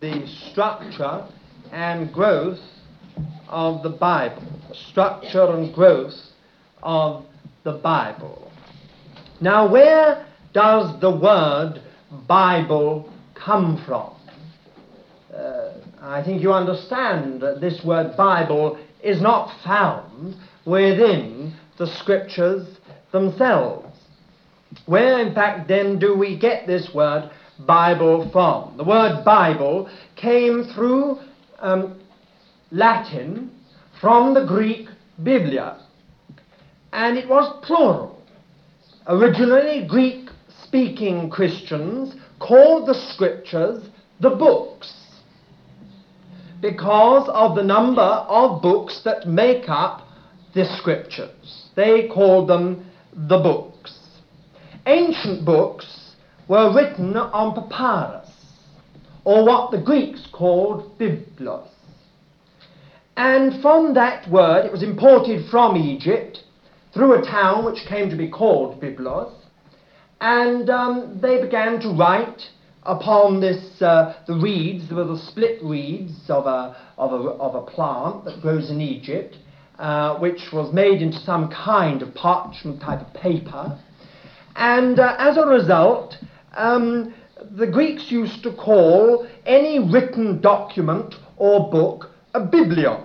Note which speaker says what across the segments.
Speaker 1: the structure and growth of the Bible. Structure and growth of the Bible. Now, where does the word Bible come from? Uh, I think you understand that this word Bible is not found within the scriptures themselves. Where, in fact, then do we get this word Bible from? The word Bible came through um, Latin from the Greek Biblia, and it was plural. Originally, Greek speaking Christians called the scriptures the books because of the number of books that make up the scriptures. They called them the books. Ancient books were written on papyrus, or what the Greeks called biblos. And from that word, it was imported from Egypt through a town which came to be called Byblos, and um, they began to write upon this, uh, the reeds, the little split reeds of a, of a, of a plant that grows in Egypt, uh, which was made into some kind of parchment type of paper. And uh, as a result, um, the Greeks used to call any written document or book a biblion.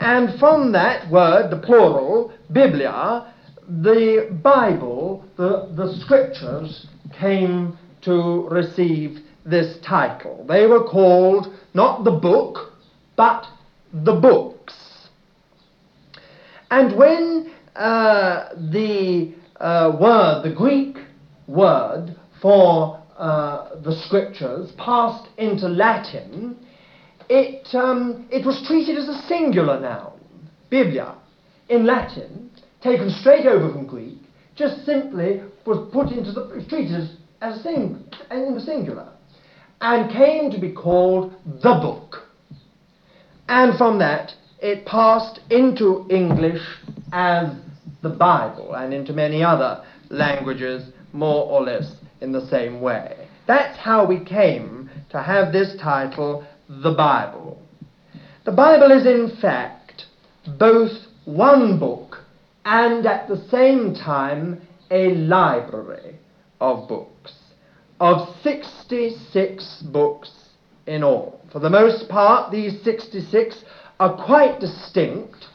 Speaker 1: And from that word, the plural, biblia, the Bible, the, the scriptures, came to receive this title. They were called not the book, but the books. And when uh, the uh, word, the Greek word for uh, the scriptures, passed into Latin, it, um, it was treated as a singular noun, biblia, in Latin, taken straight over from Greek, just simply was put into the, treated as a sing, in the singular, and came to be called the book. And from that, it passed into English as the Bible, and into many other languages more or less in the same way. That's how we came to have this title, the Bible. The Bible is, in fact, both one book and at the same time a library of books, of 66 books in all. For the most part, these 66 are quite distinct,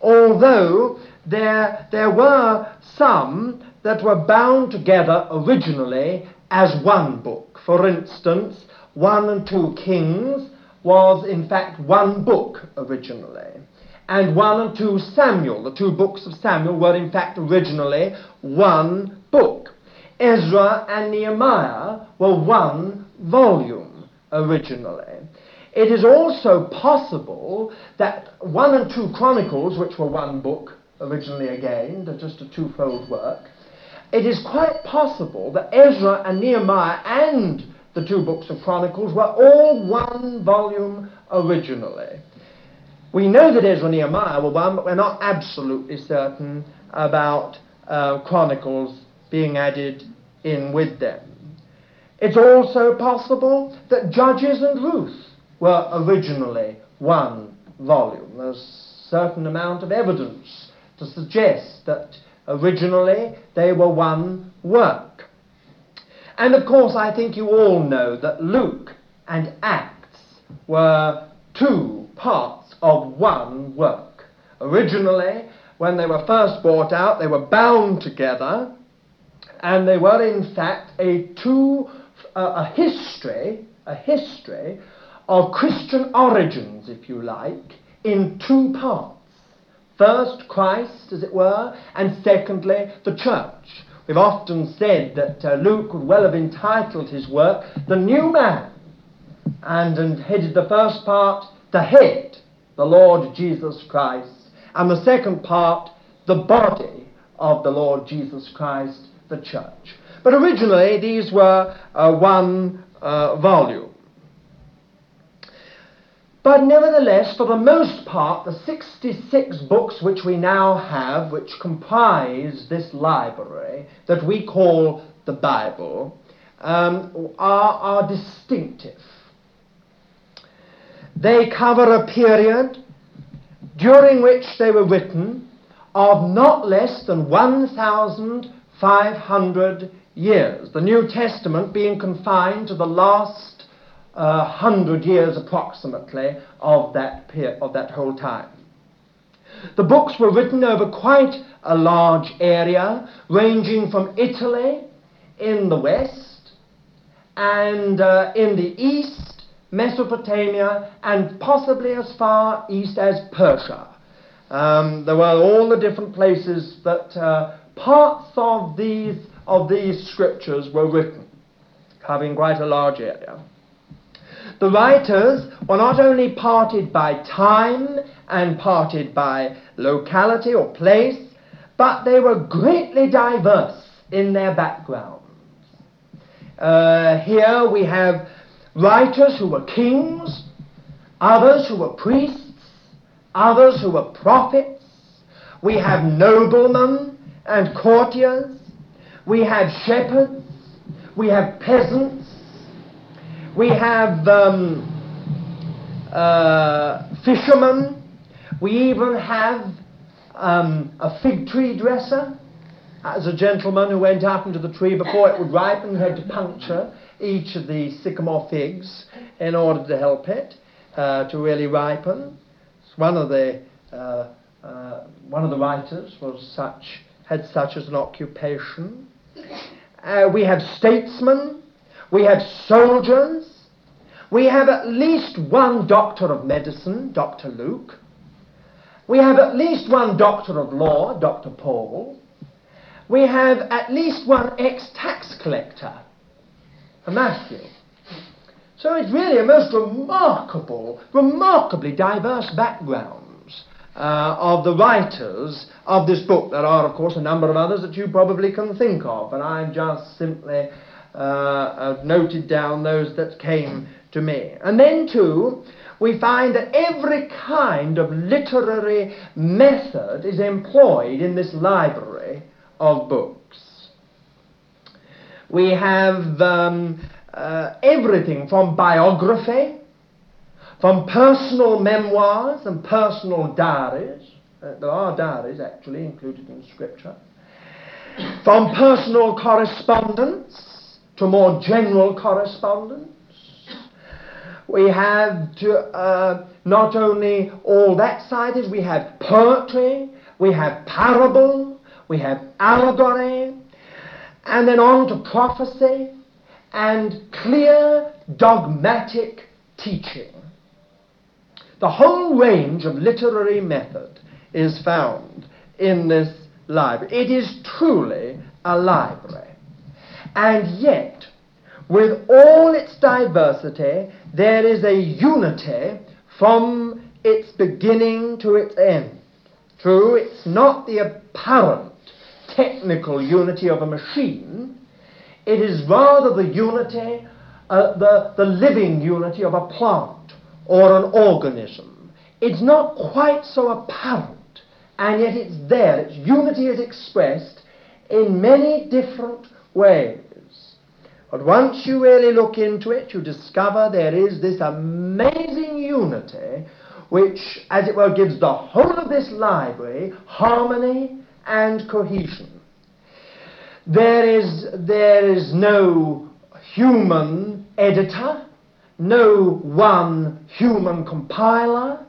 Speaker 1: although there, there were some that were bound together originally as one book. For instance, 1 and 2 Kings was in fact one book originally. And 1 and 2 Samuel, the two books of Samuel, were in fact originally one book. Ezra and Nehemiah were one volume originally. It is also possible that 1 and 2 Chronicles, which were one book originally again, they're just a twofold work, it is quite possible that Ezra and Nehemiah and the two books of Chronicles were all one volume originally. We know that Ezra and Nehemiah were one, but we're not absolutely certain about uh, Chronicles being added in with them. It's also possible that Judges and Ruth were originally one volume. There's a certain amount of evidence to suggest that originally they were one work. And of course, I think you all know that Luke and Acts were two parts of one work. Originally, when they were first brought out, they were bound together, and they were in fact a two, uh, a history, a history of Christian origins, if you like, in two parts. First, Christ, as it were, and secondly, the church. We've often said that uh, Luke could well have entitled his work The New Man, and, and headed the first part, The Head, the Lord Jesus Christ, and the second part, the body of the Lord Jesus Christ, the church. But originally, these were uh, one uh, volume. But nevertheless, for the most part, the 66 books which we now have, which comprise this library that we call the Bible, um, are, are distinctive. they cover a period during which they were written of not less than 1,500 years, the New Testament being confined to the last uh, hundred years approximately of that, per- of that whole time. The books were written over quite a large area, ranging from Italy in the west and uh, in the east, Mesopotamia, and possibly as far east as Persia. Um, there were all the different places that uh, parts of these of these scriptures were written, covering quite a large area. The writers were not only parted by time and parted by locality or place, but they were greatly diverse in their backgrounds. Uh, here we have writers who were kings, others who were priests, others who were prophets. We have noblemen and courtiers. We have shepherds. We have peasants. We have um, uh, fishermen. We even have um, a fig tree dresser. As a gentleman who went up into the tree before it would ripen, had to puncture each of the sycamore figs in order to help it uh, to really ripen. One of the uh, uh, one of the writers was such had such as an occupation. Uh, we have statesmen. We have soldiers. We have at least one doctor of medicine, Dr. Luke. We have at least one doctor of law, Dr. Paul. We have at least one ex tax collector, Matthew. So it's really a most remarkable, remarkably diverse backgrounds uh, of the writers of this book. There are, of course, a number of others that you probably can think of, but I'm just simply uh, noted down those that came to me. And then, too, we find that every kind of literary method is employed in this library of books. We have um, uh, everything from biography, from personal memoirs and personal diaries. Uh, there are diaries actually included in Scripture. From personal correspondence to more general correspondence. We have to, uh, not only all that side we have poetry, we have parable, we have allegory, and then on to prophecy, and clear dogmatic teaching. The whole range of literary method is found in this library. It is truly a library. And yet, with all its diversity, there is a unity from its beginning to its end. True, it's not the apparent technical unity of a machine, it is rather the unity, uh, the, the living unity of a plant or an organism. It's not quite so apparent, and yet it's there. Its unity is expressed in many different ways. But once you really look into it, you discover there is this amazing unity which, as it were, gives the whole of this library harmony and cohesion. There is, there is no human editor, no one human compiler,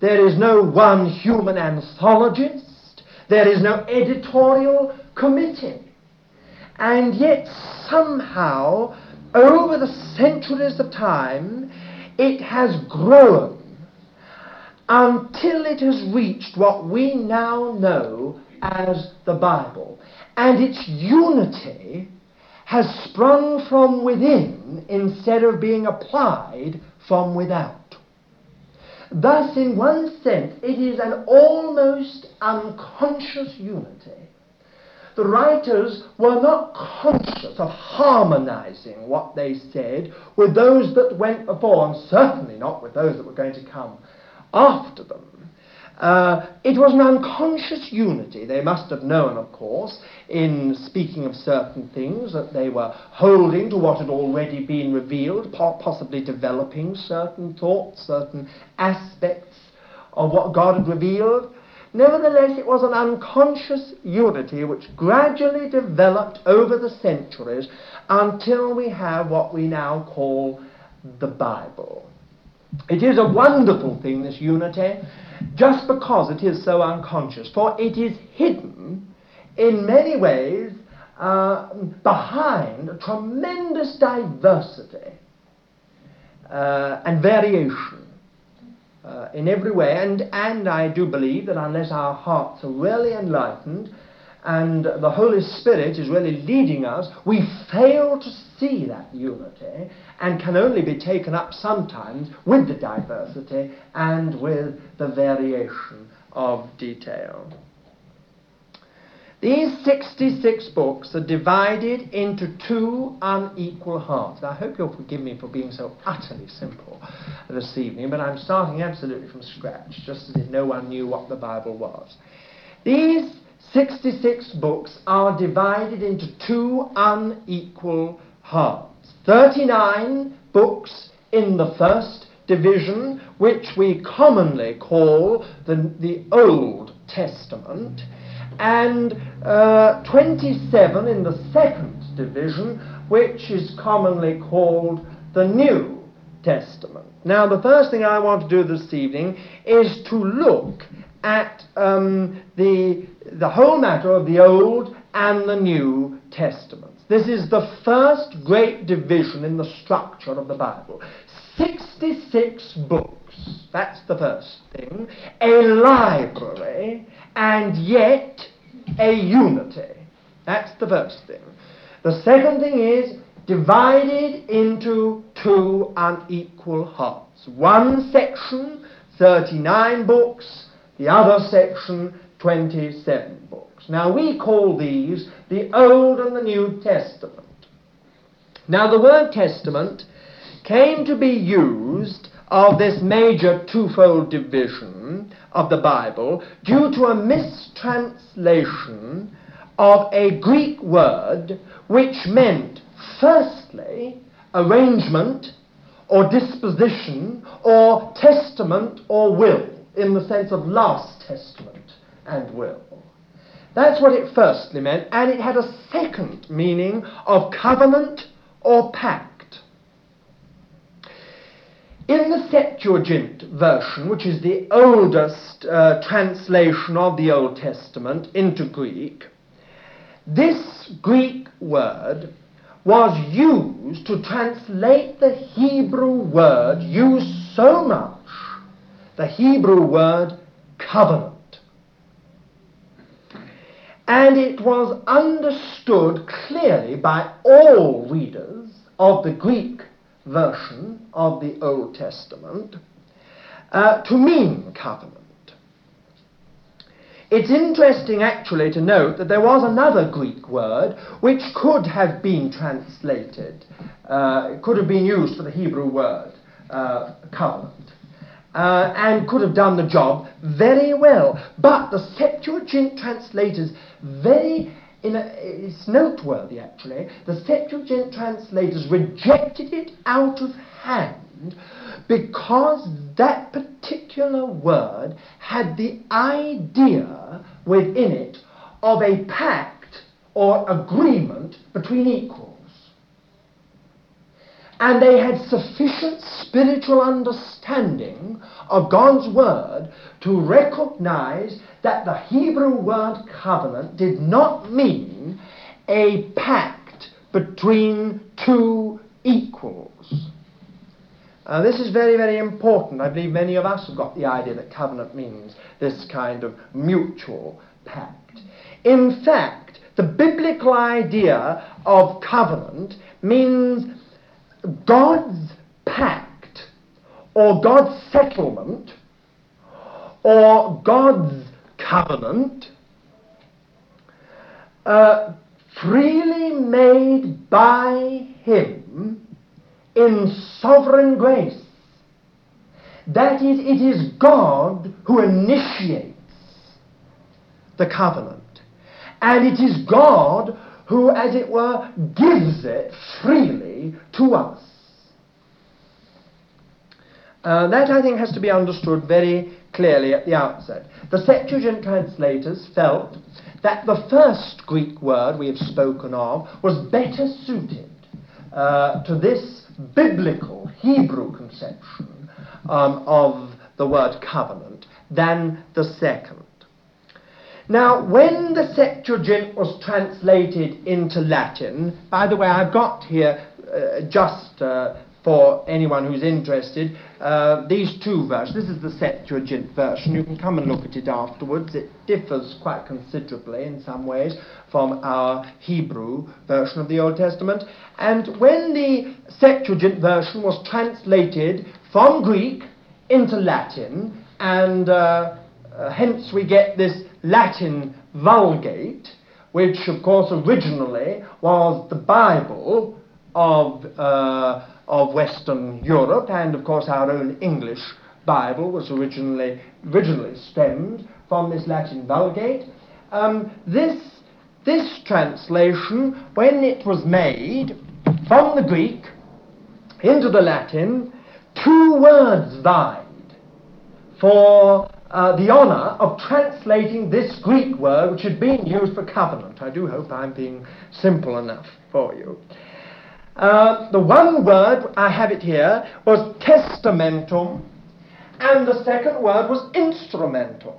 Speaker 1: there is no one human anthologist, there is no editorial committee. And yet, somehow, over the centuries of time, it has grown until it has reached what we now know as the Bible and its unity has sprung from within instead of being applied from without. Thus, in one sense, it is an almost unconscious unity. The writers were not conscious of harmonizing what they said with those that went before, and certainly not with those that were going to come after them. Uh, it was an unconscious unity. They must have known, of course, in speaking of certain things, that they were holding to what had already been revealed, possibly developing certain thoughts, certain aspects of what God had revealed. Nevertheless, it was an unconscious unity which gradually developed over the centuries until we have what we now call the Bible. It is a wonderful thing, this unity, just because it is so unconscious, for it is hidden in many ways uh, behind a tremendous diversity uh, and variation uh, in every way. And, and I do believe that unless our hearts are really enlightened and the Holy Spirit is really leading us, we fail to see that unity and can only be taken up sometimes with the diversity and with the variation of detail. These 66 books are divided into two unequal halves. I hope you'll forgive me for being so utterly simple this evening, but I'm starting absolutely from scratch, just as if no one knew what the Bible was. These 66 books are divided into two unequal halves. 39 books in the first division, which we commonly call the, the Old Testament, and uh, 27 in the second division, which is commonly called the New Testament. Now, the first thing I want to do this evening is to look at um, the, the whole matter of the Old and the New Testaments. This is the first great division in the structure of the Bible. 66 books. That's the first thing. A library, and yet a unity. That's the first thing. The second thing is divided into two unequal halves. One section, 39 books, the other section, 27 books. Now we call these the Old and the New Testament. Now the word Testament came to be used of this major twofold division of the Bible due to a mistranslation of a Greek word which meant, firstly, arrangement or disposition or testament or will in the sense of last testament and will. That's what it firstly meant, and it had a second meaning of covenant or pact. In the Septuagint version, which is the oldest uh, translation of the Old Testament into Greek, this Greek word was used to translate the Hebrew word used so much, the Hebrew word covenant. And it was understood clearly by all readers of the Greek version of the Old Testament uh, to mean covenant. It's interesting actually to note that there was another Greek word which could have been translated, uh, could have been used for the Hebrew word uh, covenant. Uh, and could have done the job very well. But the Septuagint translators very a, it's noteworthy actually, the Septuagint translators rejected it out of hand because that particular word had the idea within it of a pact or agreement between equals. And they had sufficient spiritual understanding of God's word to recognize that the Hebrew word covenant did not mean a pact between two equals. Uh, this is very, very important. I believe many of us have got the idea that covenant means this kind of mutual pact. In fact, the biblical idea of covenant means God's pact or God's settlement or God's covenant uh, freely made by him in sovereign grace. That is, it is God who initiates the covenant. And it is God who, as it were, gives it freely to us. Uh, that, I think, has to be understood very clearly at the outset. The Septuagint translators felt that the first Greek word we have spoken of was better suited uh, to this biblical Hebrew conception um, of the word covenant than the second. Now, when the Septuagint was translated into Latin, by the way, I've got here uh, just uh, for anyone who's interested uh, these two versions. This is the Septuagint version. You can come and look at it afterwards. It differs quite considerably in some ways from our Hebrew version of the Old Testament. And when the Septuagint version was translated from Greek into Latin, and uh, uh, hence we get this Latin Vulgate, which of course originally was the Bible of, uh, of Western Europe, and of course our own English Bible was originally, originally stemmed from this Latin Vulgate. Um, this, this translation, when it was made from the Greek into the Latin, two words died for uh, the honour of translating this Greek word which had been used for covenant. I do hope I'm being simple enough for you. Uh, the one word, I have it here, was testamentum, and the second word was instrumentum.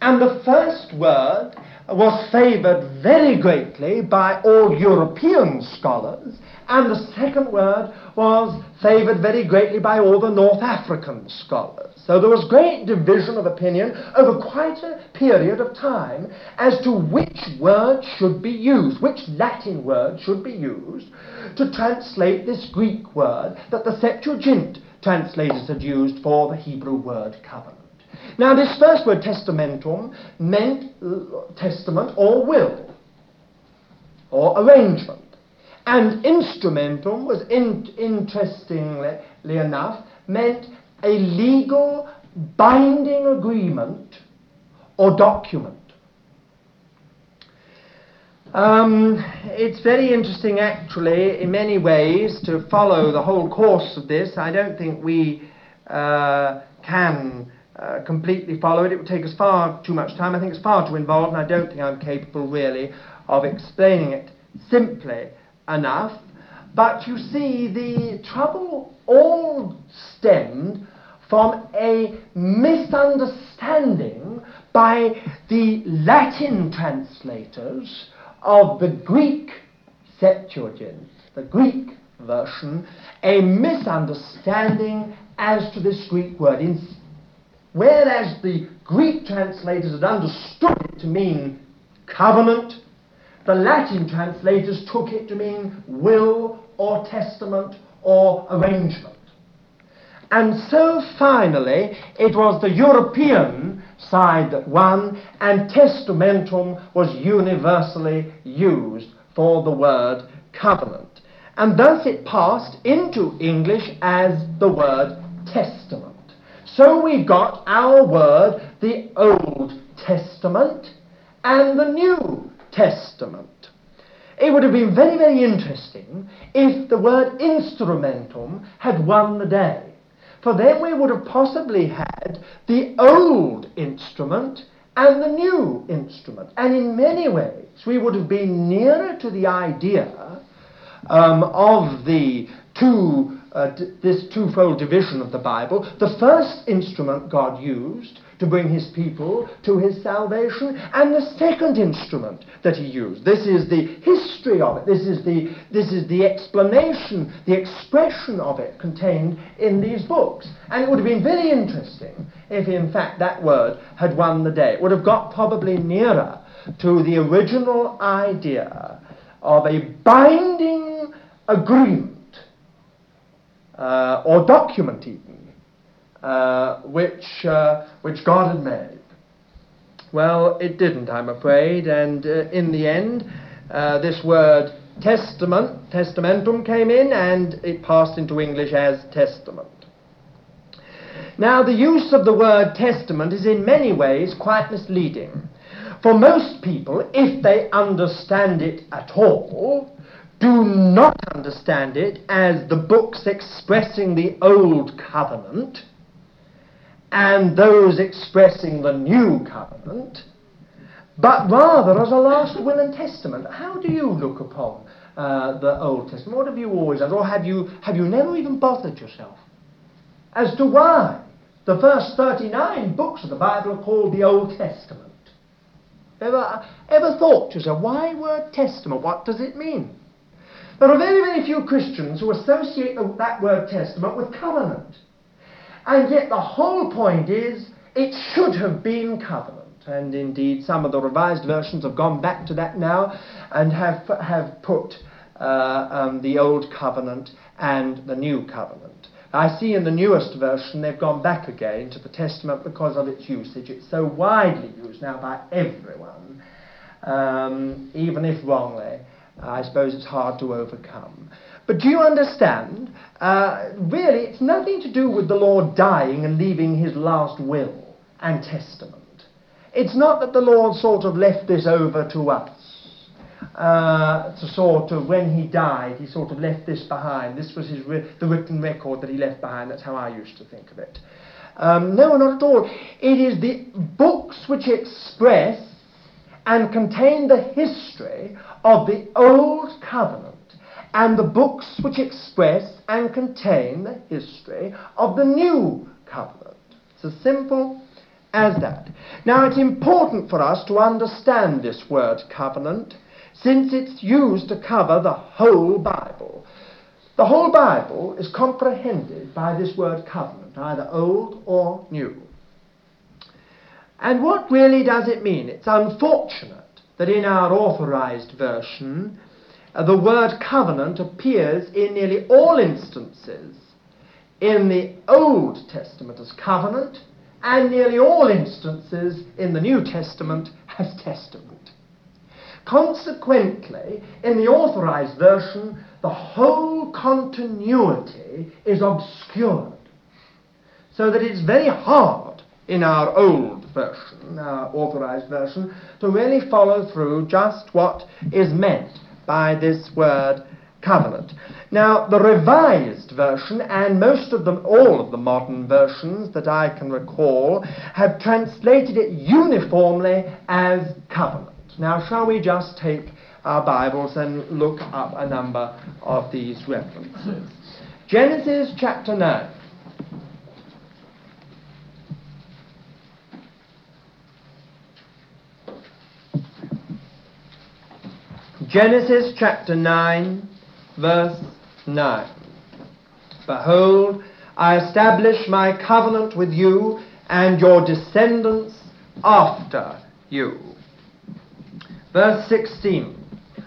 Speaker 1: And the first word was favoured very greatly by all European scholars, and the second word was favoured very greatly by all the North African scholars. So there was great division of opinion over quite a period of time as to which word should be used, which Latin word should be used to translate this Greek word that the Septuagint translators had used for the Hebrew word covenant. Now, this first word, testamentum, meant testament or will or arrangement. And instrumentum was, in, interestingly enough, meant a legal binding agreement or document. Um, it's very interesting, actually, in many ways, to follow the whole course of this. I don't think we uh, can uh, completely follow it. It would take us far too much time. I think it's far too involved, and I don't think I'm capable, really, of explaining it simply enough. But you see, the trouble all stemmed from a misunderstanding by the Latin translators of the Greek Septuagint, the Greek version, a misunderstanding as to this Greek word. In, whereas the Greek translators had understood it to mean covenant, the Latin translators took it to mean will or testament or arrangement. And so finally, it was the European side that won, and testamentum was universally used for the word covenant. And thus it passed into English as the word testament. So we've got our word, the Old Testament, and the New Testament. It would have been very, very interesting if the word instrumentum had won the day. For then we would have possibly had the old instrument and the new instrument. And in many ways, we would have been nearer to the idea um, of the two, uh, this twofold division of the Bible. The first instrument God used to bring his people to his salvation, and the second instrument that he used. This is the history of it. This is the, this is the explanation, the expression of it contained in these books. And it would have been very interesting if, in fact, that word had won the day. It would have got probably nearer to the original idea of a binding agreement uh, or document even uh, which, uh, which God had made. Well, it didn't, I'm afraid, and uh, in the end, uh, this word testament, testamentum came in, and it passed into English as testament. Now, the use of the word testament is in many ways quite misleading. For most people, if they understand it at all, do not understand it as the books expressing the Old Covenant and those expressing the New Covenant, but rather as a last will and testament. How do you look upon uh, the Old Testament? What have you always done? Or have you, have you never even bothered yourself as to why the first 39 books of the Bible are called the Old Testament? Ever, ever thought to yourself, why word testament? What does it mean? There are very, very few Christians who associate that word testament with covenant. And yet the whole point is it should have been covenant. And indeed, some of the revised versions have gone back to that now and have, have put uh, um, the Old Covenant and the New Covenant. I see in the newest version they've gone back again to the Testament because of its usage. It's so widely used now by everyone, um, even if wrongly. I suppose it's hard to overcome. But do you understand? Uh, really, it's nothing to do with the Lord dying and leaving his last will and testament. It's not that the Lord sort of left this over to us. Uh, to sort of, when he died, he sort of left this behind. This was his ri- the written record that he left behind. That's how I used to think of it. Um, no, not at all. It is the books which express and contain the history of the Old Covenant and the books which express and contain the history of the New Covenant. It's as simple as that. Now, it's important for us to understand this word covenant since it's used to cover the whole Bible. The whole Bible is comprehended by this word covenant, either old or new. And what really does it mean? It's unfortunate that in our authorized version, uh, the word covenant appears in nearly all instances in the Old Testament as covenant, and nearly all instances in the New Testament as testament. Consequently, in the authorized version, the whole continuity is obscured, so that it's very hard in our old version, our authorized version, to really follow through just what is meant by this word covenant. Now, the revised version and most of them, all of the modern versions that I can recall, have translated it uniformly as covenant. Now, shall we just take our Bibles and look up a number of these references? Genesis chapter 9. Genesis chapter 9, verse 9. Behold, I establish my covenant with you and your descendants after you. Verse 16.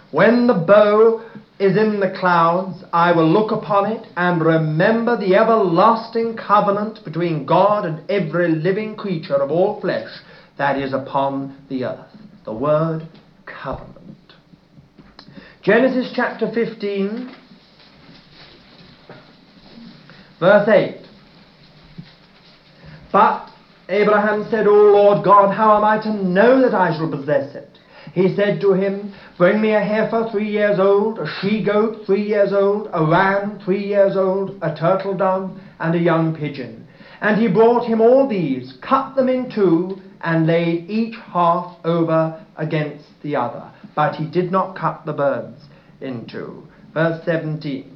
Speaker 1: When the bow is in the clouds, I will look upon it and remember the everlasting covenant between God and every living creature of all flesh that is upon the earth. The word covenant. Genesis chapter 15, verse 8. But Abraham said, O Lord God, how am I to know that I shall possess it? He said to him, Bring me a heifer three years old, a she goat three years old, a ram three years old, a turtle dove, and a young pigeon. And he brought him all these, cut them in two, and laid each half over against the other but he did not cut the birds in two. Verse 17.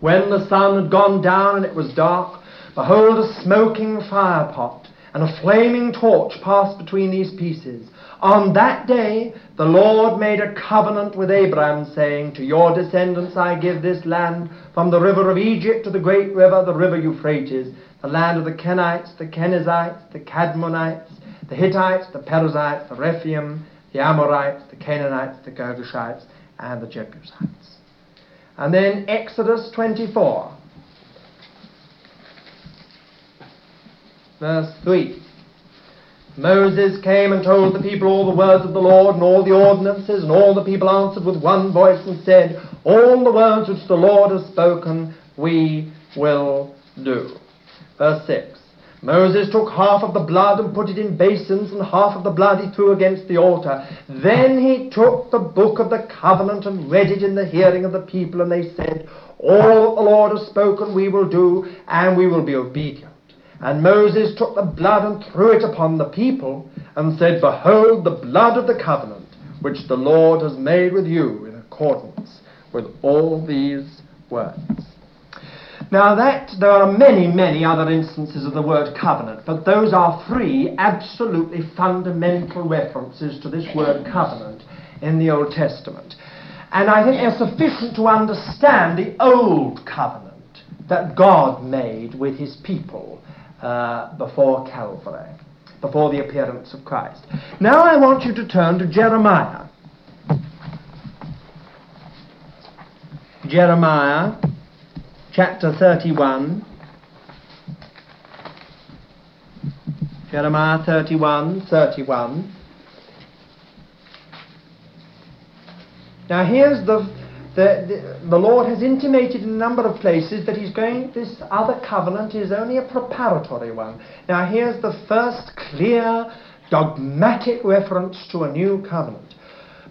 Speaker 1: When the sun had gone down and it was dark, behold, a smoking fire pot and a flaming torch passed between these pieces. On that day the Lord made a covenant with Abraham, saying, To your descendants I give this land, from the river of Egypt to the great river, the river Euphrates, the land of the Kenites, the Kenizzites, the Kadmonites, the Hittites, the Perizzites, the Rephaim, the Amorites, the Canaanites, the Girgashites, and the Jebusites. And then Exodus 24, verse 3. Moses came and told the people all the words of the Lord and all the ordinances, and all the people answered with one voice and said, All the words which the Lord has spoken, we will do. Verse 6. Moses took half of the blood and put it in basins, and half of the blood he threw against the altar. Then he took the book of the covenant and read it in the hearing of the people, and they said, All that the Lord has spoken we will do, and we will be obedient. And Moses took the blood and threw it upon the people, and said, Behold the blood of the covenant, which the Lord has made with you in accordance with all these words. Now that there are many, many other instances of the word covenant, but those are three absolutely fundamental references to this word covenant in the Old Testament. And I think they're sufficient to understand the old covenant that God made with his people uh, before Calvary, before the appearance of Christ. Now I want you to turn to Jeremiah. Jeremiah chapter 31. Jeremiah 31, 31. Now here's the, the, the, the, Lord has intimated in a number of places that he's going, this other covenant is only a preparatory one. Now here's the first clear, dogmatic reference to a new covenant.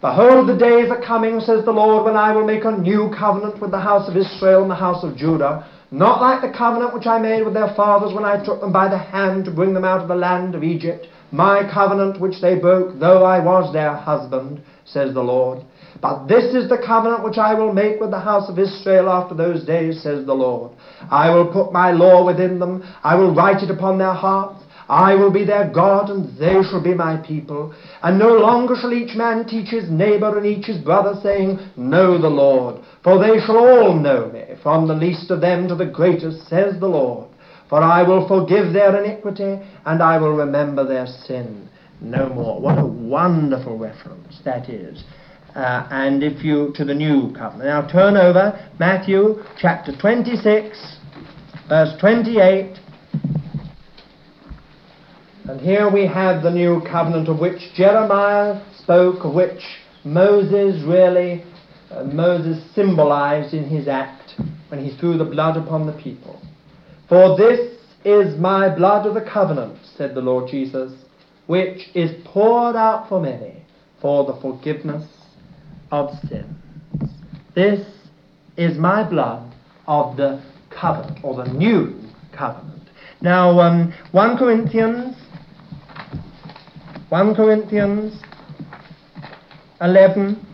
Speaker 1: Behold, the days are coming, says the Lord, when I will make a new covenant with the house of Israel and the house of Judah, not like the covenant which I made with their fathers when I took them by the hand to bring them out of the land of Egypt, my covenant which they broke, though I was their husband, says the Lord. But this is the covenant which I will make with the house of Israel after those days, says the Lord. I will put my law within them, I will write it upon their hearts. I will be their God, and they shall be my people. And no longer shall each man teach his neighbor and each his brother, saying, Know the Lord. For they shall all know me, from the least of them to the greatest, says the Lord. For I will forgive their iniquity, and I will remember their sin no more. What a wonderful reference that is. Uh, and if you, to the new covenant. Now turn over, Matthew chapter 26, verse 28 and here we have the new covenant of which Jeremiah spoke, of which Moses really, uh, Moses symbolized in his act when he threw the blood upon the people. For this is my blood of the covenant, said the Lord Jesus, which is poured out for many for the forgiveness of sins. This is my blood of the covenant, or the new covenant. Now, um, 1 Corinthians 1 Corinthians 11,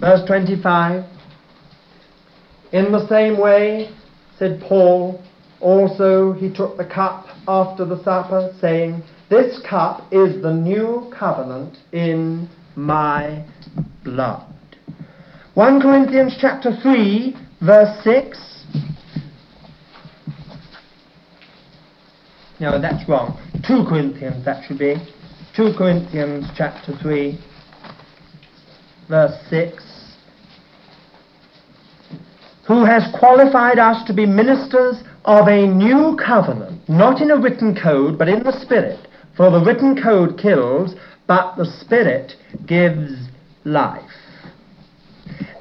Speaker 1: verse 25. In the same way, said Paul, also he took the cup after the supper, saying, This cup is the new covenant in my blood. 1 Corinthians chapter 3, verse 6. No, that's wrong. 2 Corinthians, that should be. 2 Corinthians chapter 3, verse 6. Who has qualified us to be ministers of a new covenant, not in a written code, but in the Spirit. For the written code kills, but the Spirit gives life.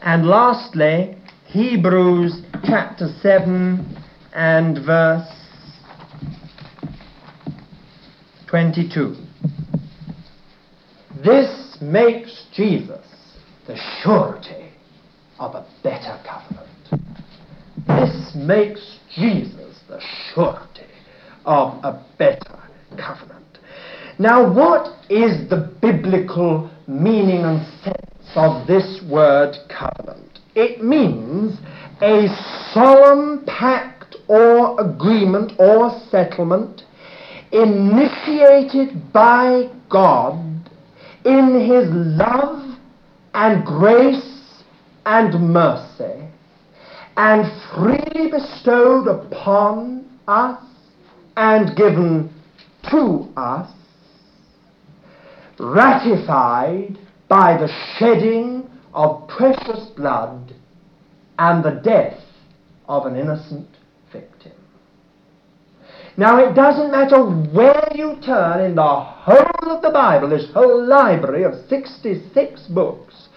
Speaker 1: And lastly, Hebrews chapter 7 and verse 22. This makes Jesus the surety of a better covenant. This makes Jesus the surety of a better covenant. Now, what is the biblical meaning and sense of this word covenant? It means a solemn pact or agreement or settlement initiated by God in his love and grace and mercy, and freely bestowed upon us and given to us, ratified by the shedding of precious blood and the death of an innocent. Now, it doesn't matter where you turn in the whole of the Bible, this whole library of 66 books,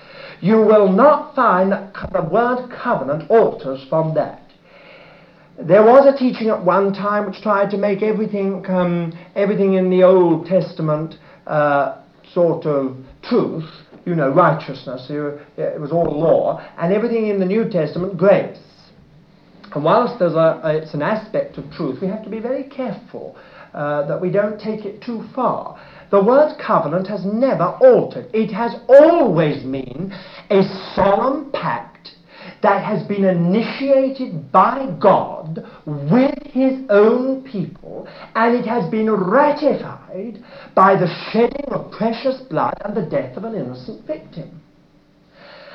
Speaker 1: you will not find that the word covenant alters from that. there was a teaching at one time which tried to make everything, um, everything in the Old Testament uh, sort of truth, you know, righteousness. It was all law, and everything in the New Testament grace. And whilst there's a, a, it's an aspect of truth, we have to be very careful uh, that we don't take it too far. The word covenant has never altered. It has always been a solemn pact that has been initiated by God with his own people, and it has been ratified by the shedding of precious blood and the death of an innocent victim.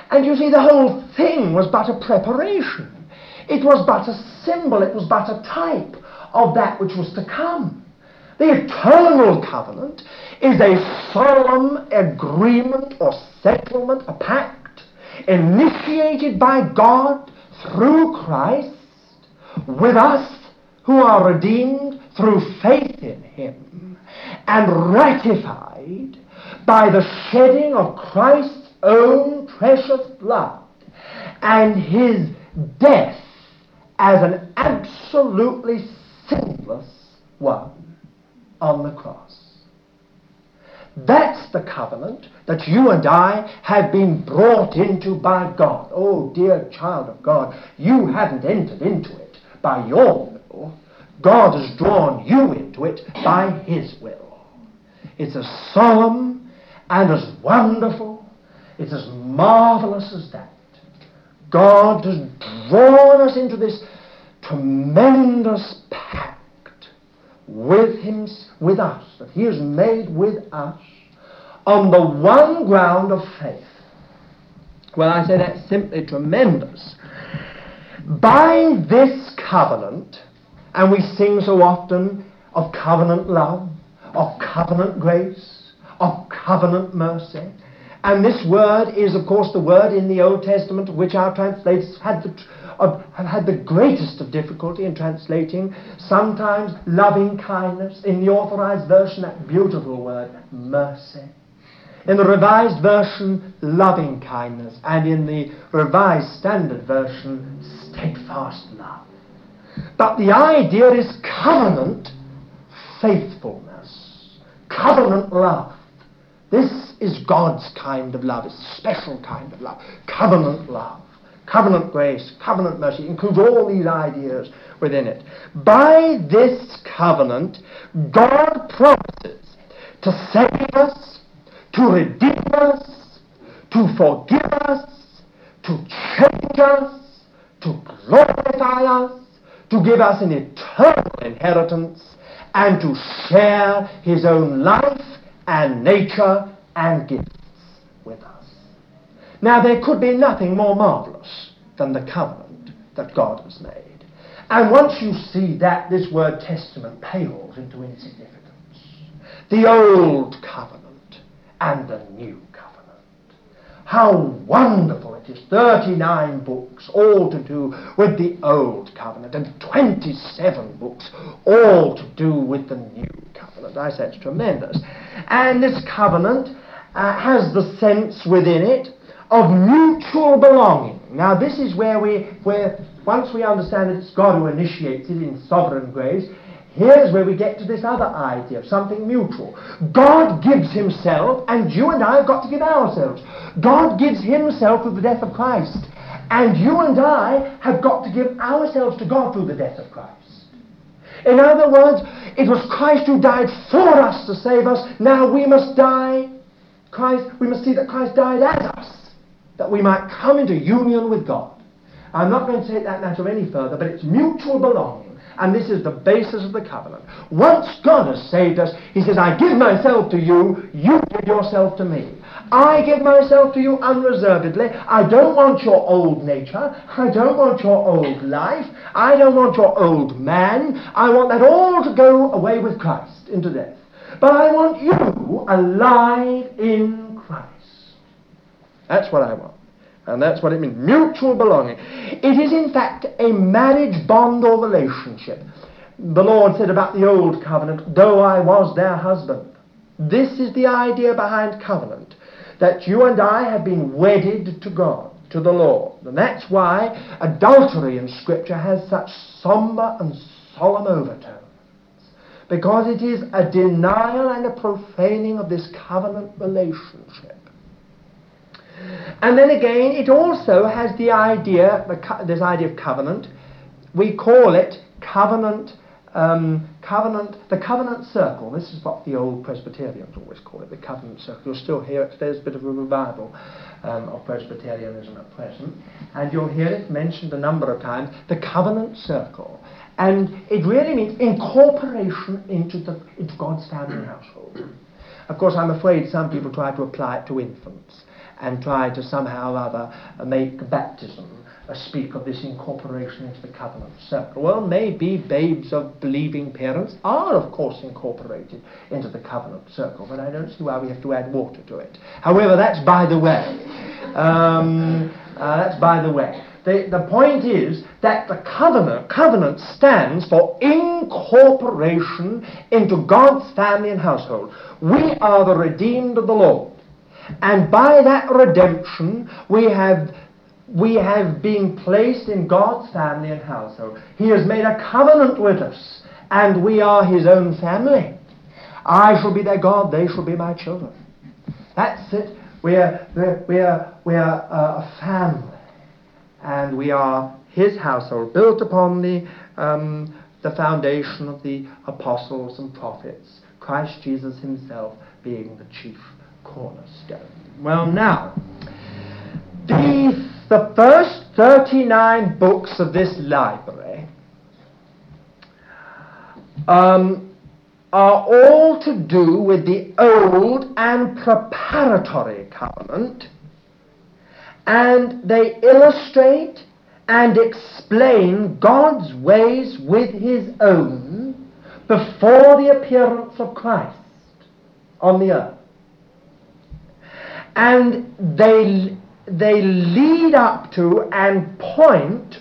Speaker 1: And you see, the whole thing was but a preparation. It was but a symbol, it was but a type of that which was to come. The eternal covenant is a solemn agreement or settlement, a pact, initiated by God through Christ with us who are redeemed through faith in Him and ratified by the shedding of Christ's own precious blood and His death as an absolutely sinless one on the cross. That's the covenant that you and I have been brought into by God. Oh, dear child of God, you haven't entered into it by your will. God has drawn you into it by His will. It's as solemn and as wonderful, it's as marvelous as that. God has drawn us into this tremendous pact with him, with us, that he has made with us on the one ground of faith. Well, I say that's simply tremendous. By this covenant, and we sing so often of covenant love, of covenant grace, of covenant mercy, and this word is, of course, the word in the Old Testament which our translators had the, uh, have had the greatest of difficulty in translating. Sometimes loving kindness. In the authorized version, that beautiful word, mercy. In the revised version, loving kindness. And in the revised standard version, steadfast love. But the idea is covenant faithfulness, covenant love. This is God's kind of love, a special kind of love, covenant love, covenant grace, covenant mercy, includes all these ideas within it. By this covenant, God promises to save us, to redeem us, to forgive us, to change us, to glorify us, to give us an eternal inheritance, and to share his own life and nature and gifts with us. Now, there could be nothing more marvelous than the covenant that God has made. And once you see that, this word testament pales into insignificance. The old covenant and the new. How wonderful it is. 39 books, all to do with the Old Covenant, and 27 books, all to do with the New Covenant. I say it's tremendous. And this covenant uh, has the sense within it of mutual belonging. Now, this is where we, where once we understand that it's God who initiates it in sovereign grace, Here's where we get to this other idea of something mutual. God gives himself, and you and I have got to give ourselves. God gives himself through the death of Christ. And you and I have got to give ourselves to God through the death of Christ. In other words, it was Christ who died for us to save us. Now we must die. Christ, we must see that Christ died as us, that we might come into union with God. I'm not going to take that matter any further, but it's mutual belonging. And this is the basis of the covenant. Once God has saved us, He says, I give myself to you, you give yourself to me. I give myself to you unreservedly. I don't want your old nature. I don't want your old life. I don't want your old man. I want that all to go away with Christ into death. But I want you alive in Christ. That's what I want. And that's what it means mutual belonging. It is, in fact, a marriage bond or relationship. The Lord said about the old covenant, though I was their husband. This is the idea behind covenant that you and I have been wedded to God. to the Lord. And that's why adultery in Scripture has such somber and solemn overtones. Because it is a denial and a profaning of this covenant relationship. And then again, it also has the idea, this idea of covenant, we call it covenant um, covenant, the covenant circle. This is what the old Presbyterians always call it, the covenant circle. You'll still hear it. There's a bit of a revival um, of Presbyterianism at present, and you'll hear it mentioned a number of times. The covenant circle, and it really means incorporation into the into God's family household. Of course, I'm afraid some people try to apply it to infants and try to somehow or other make baptism speak of this incorporation into the covenant circle. Well, maybe babes of believing parents are, of course, incorporated into the covenant circle, but I don't see why we have to add water to it. However, that's by the way. Um, uh, that's by the way. The, the point is that the covenant, covenant stands for incorporation into God's family and household. We are the redeemed of the Lord. And by that redemption, we have we have been placed in God's family and household. He has made a covenant with us, and we are His own family. I shall be their God, they shall be my children. That's it. We're, we're, we're, we're a family, and we are His household, built upon the, um, the foundation of the apostles and prophets, Christ Jesus Himself being the chief cornerstone. Well, now, the the first 39 books of this library um, are all to do with the Old and Preparatory Covenant, and they illustrate and explain God's ways with His own before the appearance of Christ on the earth. And they they lead up to and point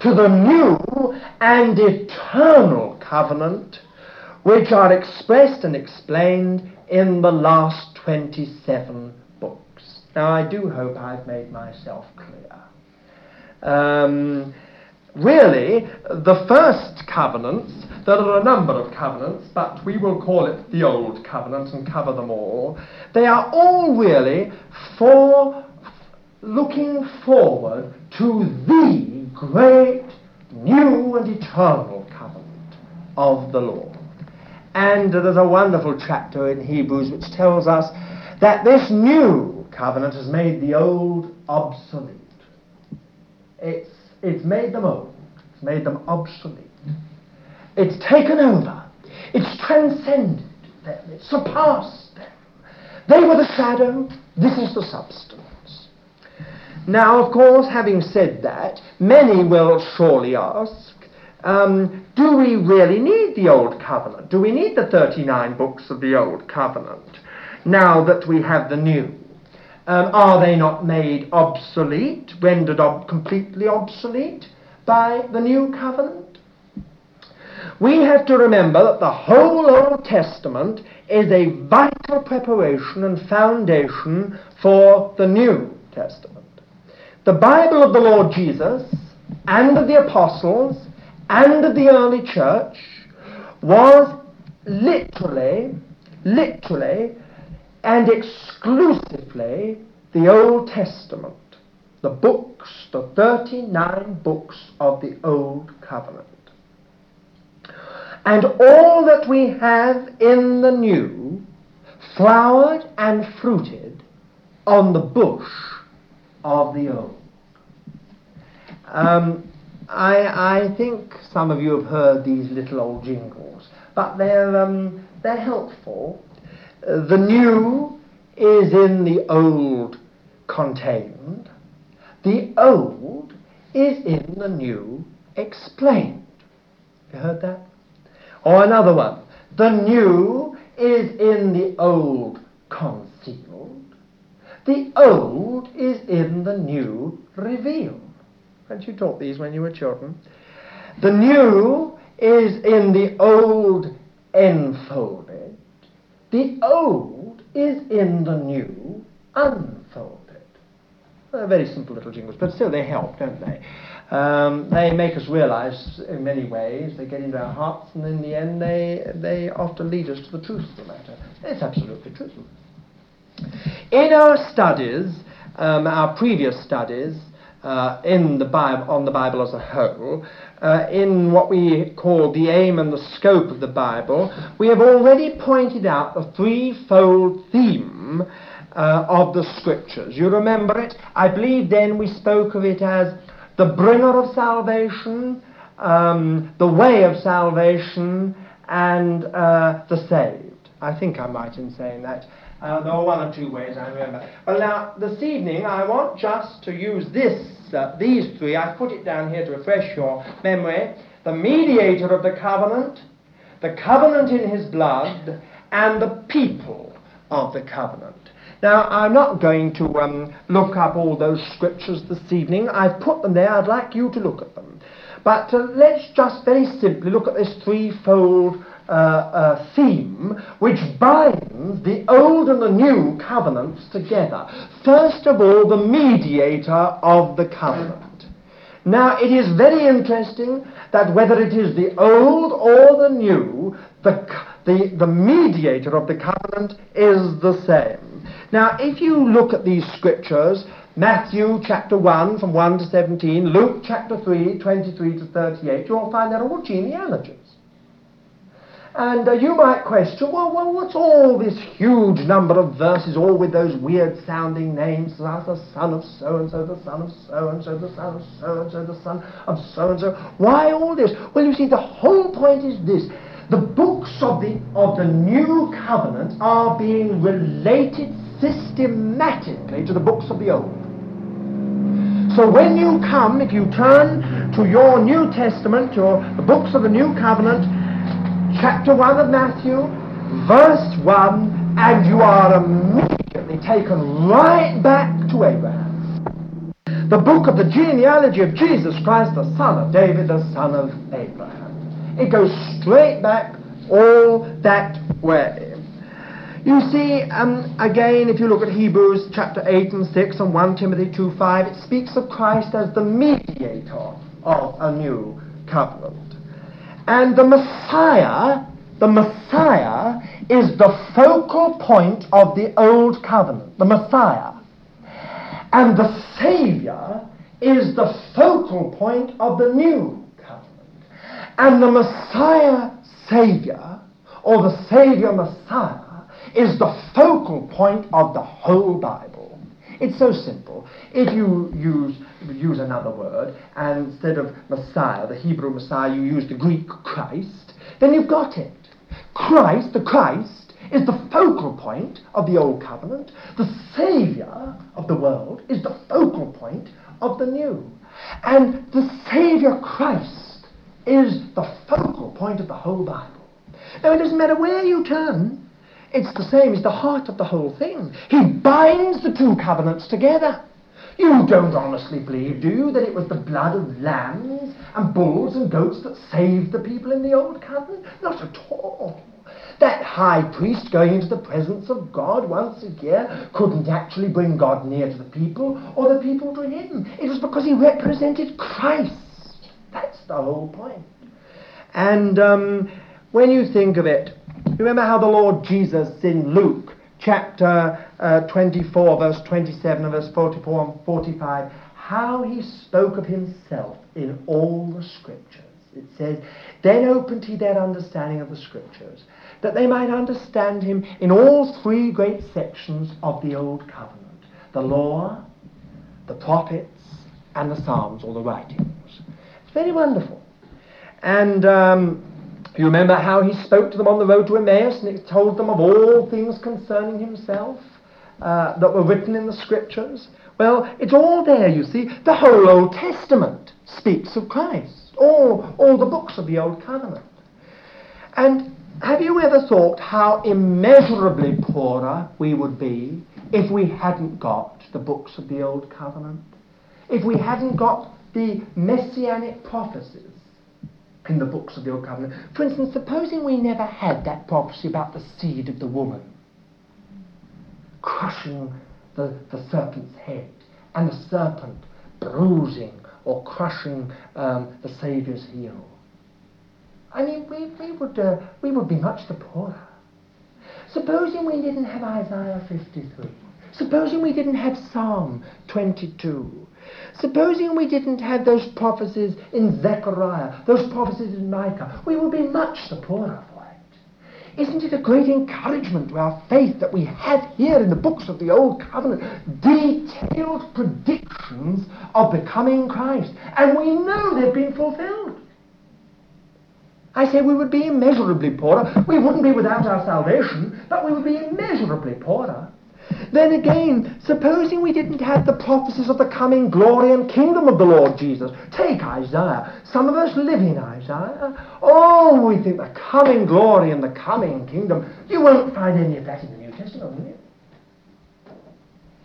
Speaker 1: to the new and eternal covenant which are expressed and explained in the last 27 books. Now, I do hope I've made myself clear. Um, really, the first covenants, there are a number of covenants, but we will call it the Old Covenant and cover them all. They are all really for looking forward to the great new and eternal covenant of the Lord. And there's a wonderful chapter in Hebrews which tells us that this new covenant has made the old obsolete. It's, it's made them old. It's made them obsolete. It's taken over. It's transcended them. It's surpassed them. They were the shadow. This is the substance. Now, of course, having said that, many will surely ask, um, do we really need the Old Covenant? Do we need the 39 books of the Old Covenant now that we have the New? Um, are they not made obsolete, rendered ob- completely obsolete by the New Covenant? We have to remember that the whole Old Testament is a vital preparation and foundation for the New Testament. The Bible of the Lord Jesus and of the apostles and of the early church was literally, literally, and exclusively the Old Testament. The books, the 39 books of the Old Covenant. And all that we have in the New flowered and fruited on the bush of the old. Um, I, I think some of you have heard these little old jingles, but they're, um, they're helpful. Uh, the new is in the old contained. The old is in the new explained. You heard that? Or another one. The new is in the old concealed. The old is in the new revealed. Hadn't you taught these when you were children? The new is in the old enfolded. The old is in the new unfolded. They're very simple little jingles, but still they help, don't they? Um, they make us realize in many ways, they get into our hearts, and in the end, they, they often lead us to the truth of the matter. It's absolutely true. In our studies, um, our previous studies, uh, in the Bible, on the Bible as a whole, uh, in what we call the aim and the scope of the Bible, we have already pointed out the threefold theme uh, of the Scriptures. You remember it? I believe then we spoke of it as the bringer of salvation, um, the way of salvation, and uh, the saved. I think I'm right in saying that. Uh, there are one or two ways I remember. Well, now this evening I want just to use this, uh, these three. I put it down here to refresh your memory. The mediator of the covenant, the covenant in his blood, and the people of the covenant. Now, I'm not going to um, look up all those scriptures this evening. I've put them there. I'd like you to look at them. But uh, let's just very simply look at this threefold uh, uh, theme which binds the old and the new covenants together. First of all, the mediator of the covenant. Now, it is very interesting that whether it is the old or the new, the, the, the mediator of the covenant is the same. Now, if you look at these scriptures, Matthew chapter 1 from 1 to 17, Luke chapter 3, 23 to 38, you'll find they're all genealogies. And uh, you might question, well, well, what's all this huge number of verses, all with those weird sounding names, the son of so and so, the son of so and so, the son of so and so, the son of so and so? Why all this? Well, you see, the whole point is this the books of the, of the new covenant are being related systematically to the books of the Old. So when you come, if you turn to your New Testament, your the books of the New Covenant, chapter 1 of Matthew, verse 1, and you are immediately taken right back to Abraham. The book of the genealogy of Jesus Christ, the son of David, the son of Abraham. It goes straight back all that way. You see, um, again, if you look at Hebrews chapter 8 and 6 and 1 Timothy 2 5, it speaks of Christ as the mediator of a new covenant. And the Messiah, the Messiah is the focal point of the old covenant, the Messiah. And the Savior is the focal point of the new. And the Messiah Savior, or the Savior Messiah, is the focal point of the whole Bible. It's so simple. If you use, use another word, and instead of Messiah, the Hebrew Messiah, you use the Greek Christ, then you've got it. Christ, the Christ, is the focal point of the Old Covenant. The Saviour of the world is the focal point of the New. And the Saviour Christ is the focal point of the whole Bible. Now, it doesn't matter where you turn, it's the same, it's the heart of the whole thing. He binds the two covenants together. You don't honestly believe, do you, that it was the blood of lambs and bulls and goats that saved the people in the old covenant? Not at all. That high priest going into the presence of God once a year couldn't actually bring God near to the people or the people to him. It was because he represented Christ. That's the whole point. And um, when you think of it, Remember how the Lord Jesus in Luke chapter uh, 24, verse 27 and verse 44 and 45, how he spoke of himself in all the scriptures. It says, Then opened he their understanding of the scriptures, that they might understand him in all three great sections of the Old Covenant the law, the prophets, and the Psalms, or the writings. Very wonderful. And um, you remember how he spoke to them on the road to Emmaus and he told them of all things concerning himself uh, that were written in the scriptures? Well, it's all there, you see. The whole Old Testament speaks of Christ. All, all the books of the Old Covenant. And have you ever thought how immeasurably poorer we would be if we hadn't got the books of the Old Covenant? If we hadn't got the messianic prophecies? in the books of the Old Covenant. For instance, supposing we never had that prophecy about the seed of the woman crushing the, the serpent's head and the serpent bruising or crushing um, the Saviour's heel. I mean, we, we, would, uh, we would be much the poorer. Supposing we didn't have Isaiah 53. Supposing we didn't have Psalm 22. Supposing we didn't have those prophecies in Zechariah, those prophecies in Micah, we would be much the poorer for it. Isn't it a great encouragement to our faith that we have here in the books of the Old Covenant detailed predictions of the coming Christ? And we know they've been fulfilled. I say we would be immeasurably poorer. We wouldn't be without our salvation, but we would be immeasurably poorer. Then again, supposing we didn't have the prophecies of the coming glory and kingdom of the Lord Jesus. Take Isaiah. Some of us live in Isaiah. Oh, we think the coming glory and the coming kingdom. You won't find any of that in the New Testament, will you?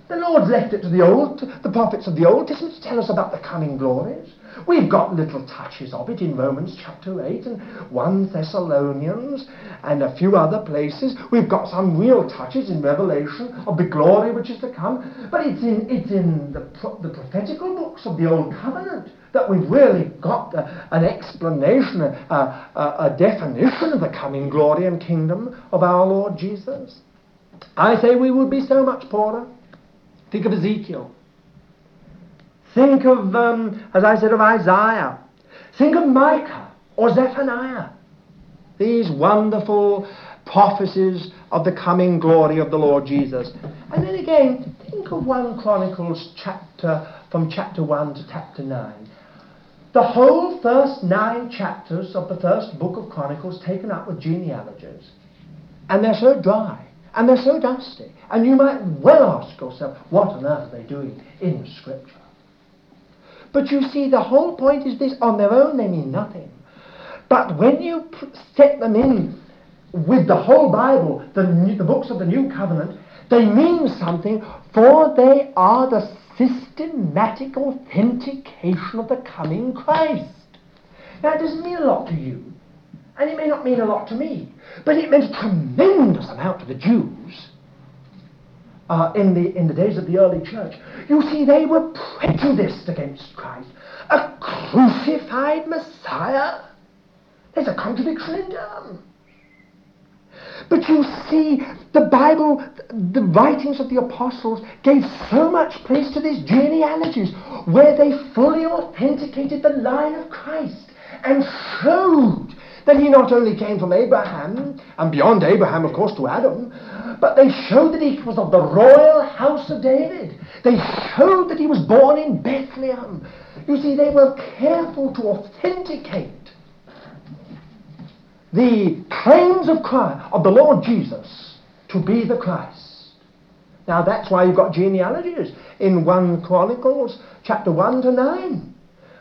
Speaker 1: The Lord's left it to the old, the prophets of the Old Testament to tell us about the coming glories. We've got little touches of it in Romans chapter 8 and 1 Thessalonians and a few other places. We've got some real touches in Revelation of the glory which is to come. But it's in, it's in the, the prophetical books of the Old Covenant that we've really got a, an explanation, a, a, a definition of the coming glory and kingdom of our Lord Jesus. I say we would be so much poorer. Think of Ezekiel. Think of, um, as I said, of Isaiah. Think of Micah or Zephaniah. These wonderful prophecies of the coming glory of the Lord Jesus. And then again, think of 1 Chronicles chapter from chapter 1 to chapter 9. The whole first nine chapters of the first book of Chronicles taken up with genealogies. And they're so dry. And they're so dusty. And you might well ask yourself, what on earth are they doing in Scripture? But you see, the whole point is this on their own, they mean nothing. But when you set them in with the whole Bible, the, the books of the New Covenant, they mean something, for they are the systematic authentication of the coming Christ. Now, it doesn't mean a lot to you, and it may not mean a lot to me, but it meant a tremendous amount to the Jews uh, in, the, in the days of the early church. You see, they were prejudiced against Christ. A crucified Messiah? There's a contradiction in terms. But you see, the Bible, the writings of the apostles gave so much place to these genealogies where they fully authenticated the line of Christ and showed that he not only came from Abraham, and beyond Abraham, of course, to Adam, but they showed that he was of the royal house of David. They showed that he was born in Bethlehem. You see, they were careful to authenticate the claims of Christ, of the Lord Jesus to be the Christ. Now that's why you've got genealogies in 1 Chronicles chapter 1 to 9.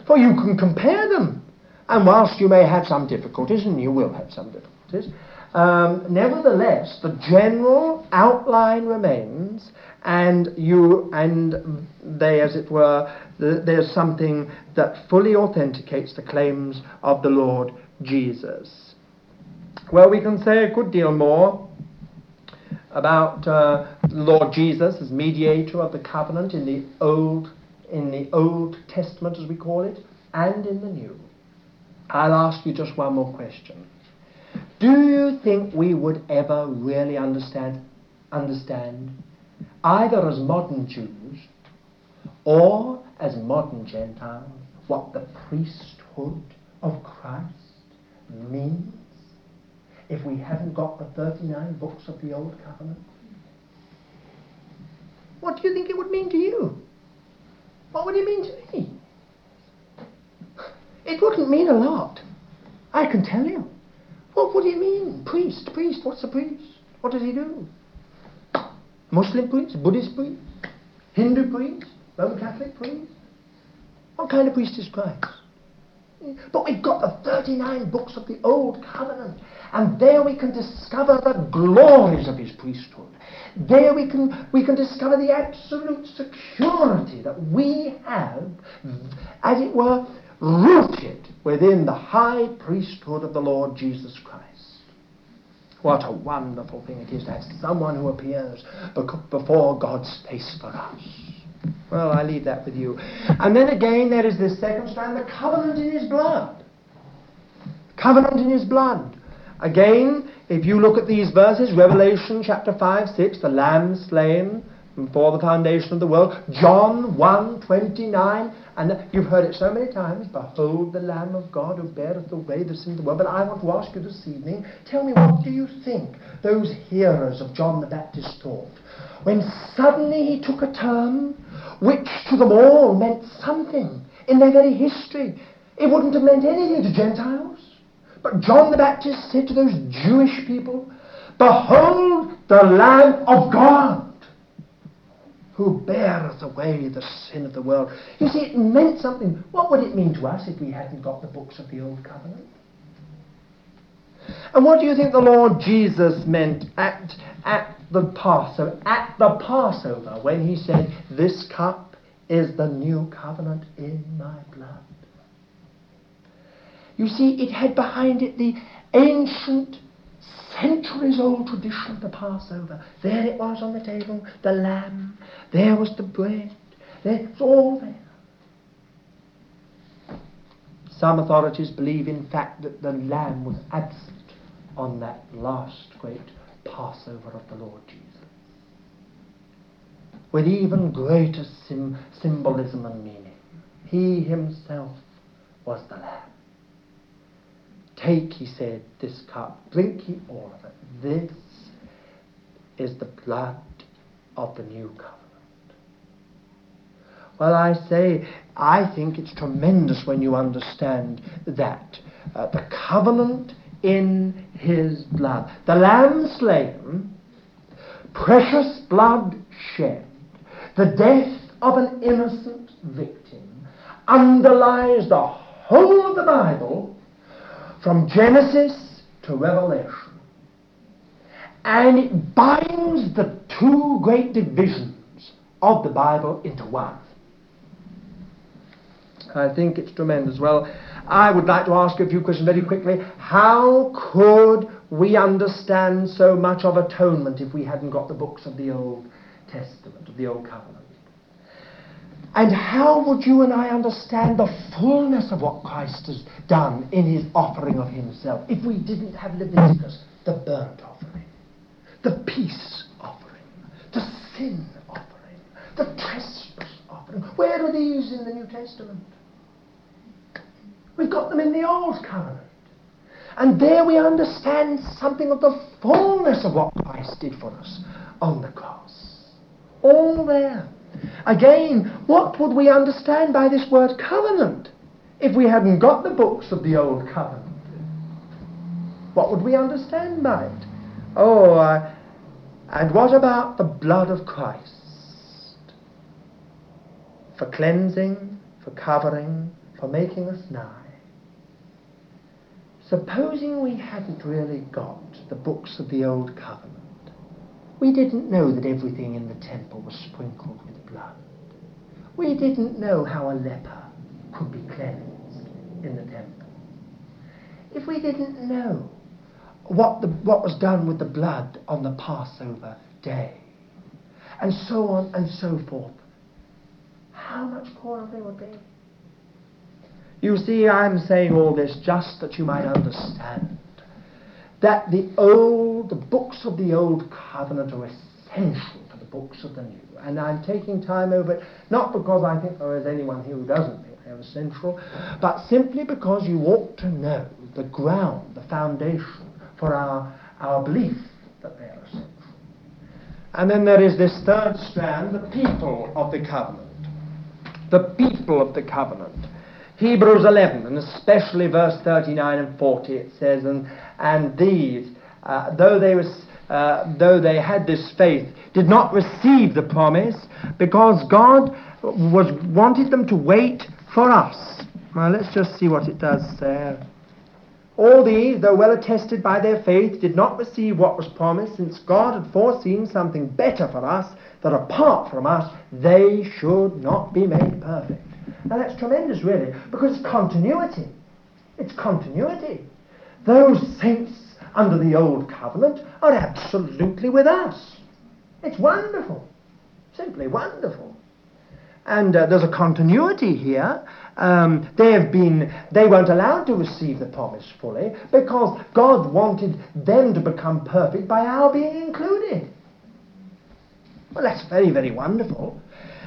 Speaker 1: For you can compare them. And whilst you may have some difficulties, and you will have some difficulties, um, nevertheless, the general outline remains, and you and they, as it were, the, there's something that fully authenticates the claims of the Lord Jesus. Well, we can say a good deal more about uh, Lord Jesus as mediator of the covenant in the old in the Old Testament, as we call it, and in the New. I'll ask you just one more question. Do you think we would ever really understand, understand either as modern Jews or as modern Gentiles what the priesthood of Christ means if we haven't got the 39 books of the Old Covenant? What do you think it would mean to you? What would it mean to wouldn't mean a lot. I can tell you. What do you mean? Priest, priest, what's a priest? What does he do? Muslim priest, Buddhist priest, Hindu priest, Roman Catholic priest? What kind of priest is Christ? But we've got the 39 books of the Old Covenant, and there we can discover the glories of his priesthood. There we can, we can discover the absolute security that we have, as it were, rooted within the high priesthood of the Lord Jesus Christ. What a wonderful thing it is to have someone who appears before God's face for us. Well, I leave that with you. And then again, there is this second strand, the covenant in his blood. Covenant in his blood. Again, if you look at these verses, Revelation chapter 5, 6, the Lamb slain before the foundation of the world, John 1, 29, and you've heard it so many times, Behold the Lamb of God who beareth away the sin of the world. But I want to ask you this evening, tell me, what do you think those hearers of John the Baptist thought? When suddenly he took a term which to them all meant something in their very history. It wouldn't have meant anything to Gentiles. But John the Baptist said to those Jewish people, Behold the Lamb of God who beareth away the sin of the world. You see, it meant something. What would it mean to us if we hadn't got the books of the Old Covenant? And what do you think the Lord Jesus meant at, at the Passover, at the Passover, when he said, This cup is the new covenant in my blood? You see, it had behind it the ancient, centuries old tradition of the Passover. There it was on the table, the lamb. There was the bread. There, it was all there. Some authorities believe, in fact, that the lamb was absent on that last great Passover of the Lord Jesus. With even greater sim- symbolism and meaning. He himself was the lamb. Take, he said, this cup, drink ye all of it. This is the blood of the new covenant. Well, I say, I think it's tremendous when you understand that. Uh, the covenant in his blood. The lamb slain, precious blood shed, the death of an innocent victim underlies the whole of the Bible from Genesis to Revelation. And it binds the two great divisions of the Bible into one. I think it's tremendous. Well, I would like to ask a few questions very quickly. How could we understand so much of atonement if we hadn't got the books of the Old Testament, of the Old Covenant? And how would you and I understand the fullness of what Christ has done in his offering of himself if we didn't have Leviticus, the burnt offering, the peace offering, the sin offering, the trespass offering? Where are these in the New Testament? We've got them in the Old Covenant. And there we understand something of the fullness of what Christ did for us on the cross. All there. Again, what would we understand by this word covenant if we hadn't got the books of the Old Covenant? What would we understand by it? Oh, uh, and what about the blood of Christ? For cleansing, for covering, for making us nigh. Supposing we hadn't really got the books of the Old Covenant, we didn't know that everything in the temple was sprinkled blood. We didn't know how a leper could be cleansed in the temple. If we didn't know what, the, what was done with the blood on the Passover day, and so on and so forth, how much poorer they would be. You see, I'm saying all this just that you might understand that the old, the books of the old covenant are essential books of the new. And I'm taking time over it, not because I think there is anyone here who doesn't think they're essential, but simply because you ought to know the ground, the foundation for our, our belief that they are essential. And then there is this third strand, the people of the covenant. The people of the covenant. Hebrews 11, and especially verse 39 and 40, it says, And, and these, uh, though they was uh, though they had this faith, did not receive the promise because God was wanted them to wait for us. Now let's just see what it does there. All these, though well attested by their faith, did not receive what was promised, since God had foreseen something better for us, that apart from us they should not be made perfect. Now that's tremendous, really, because it's continuity. It's continuity. Those saints under the old covenant are absolutely with us. It's wonderful. Simply wonderful. And uh, there's a continuity here. Um, they have been, they weren't allowed to receive the promise fully because God wanted them to become perfect by our being included. Well, that's very, very wonderful.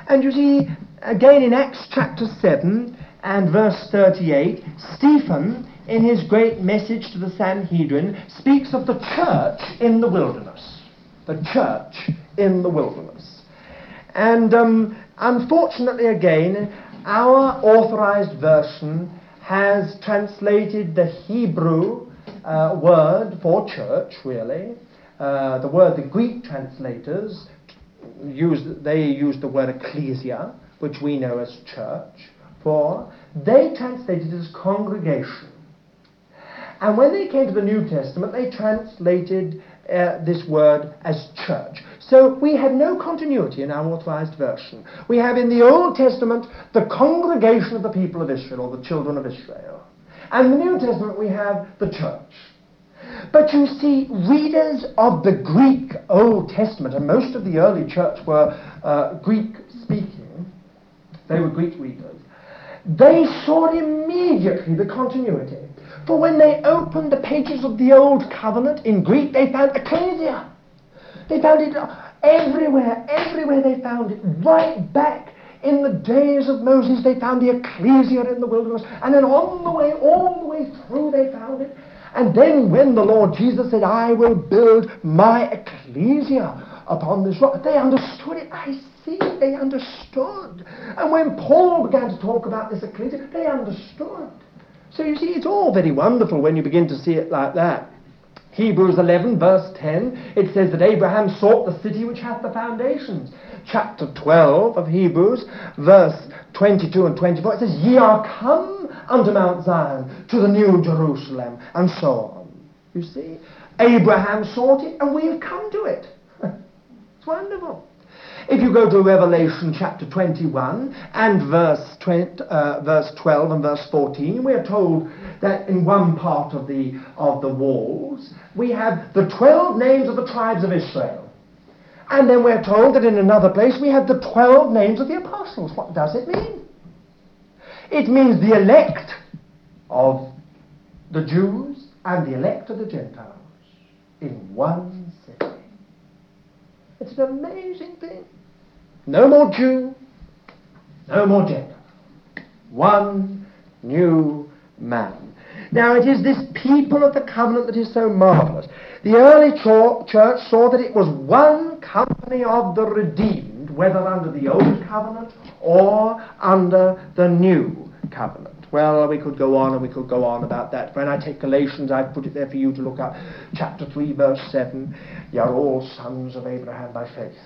Speaker 1: And you see, again in Acts chapter 7 and verse 38, Stephen, in his great message to the Sanhedrin, speaks of the church in the wilderness. The church in the wilderness. And um, unfortunately, again, our authorized version has translated the Hebrew uh, word for church, really. Uh, the word the Greek translators used, they used the word ecclesia, which we know as church, for they translated it as congregation. And when they came to the New Testament, they translated uh, this word as church. So we have no continuity in our authorized version. We have in the Old Testament the congregation of the people of Israel, or the children of Israel. And in the New Testament we have the church. But you see, readers of the Greek Old Testament, and most of the early church were uh, Greek speaking, they were Greek readers, they saw immediately the continuity. For when they opened the pages of the Old Covenant in Greek, they found ecclesia. They found it everywhere, everywhere they found it. Right back in the days of Moses, they found the ecclesia in the wilderness. And then on the way, all the way through, they found it. And then when the Lord Jesus said, I will build my ecclesia upon this rock, they understood it. I see, they understood. And when Paul began to talk about this ecclesia, they understood. So you see, it's all very wonderful when you begin to see it like that. Hebrews 11, verse 10, it says that Abraham sought the city which hath the foundations. Chapter 12 of Hebrews, verse 22 and 24, it says, Ye are come unto Mount Zion, to the new Jerusalem, and so on. You see, Abraham sought it, and we have come to it. it's wonderful. If you go to Revelation chapter 21 and verse, 20, uh, verse 12 and verse 14, we are told that in one part of the, of the walls we have the 12 names of the tribes of Israel. And then we're told that in another place we have the 12 names of the apostles. What does it mean? It means the elect of the Jews and the elect of the Gentiles in one. It's an amazing thing. No more Jew, no more Gentile. One new man. Now it is this people of the covenant that is so marvelous. The early church saw that it was one company of the redeemed, whether under the old covenant or under the new covenant. Well, we could go on and we could go on about that. When I take Galatians, I've put it there for you to look at. Chapter 3, verse 7. You are all sons of Abraham by faith.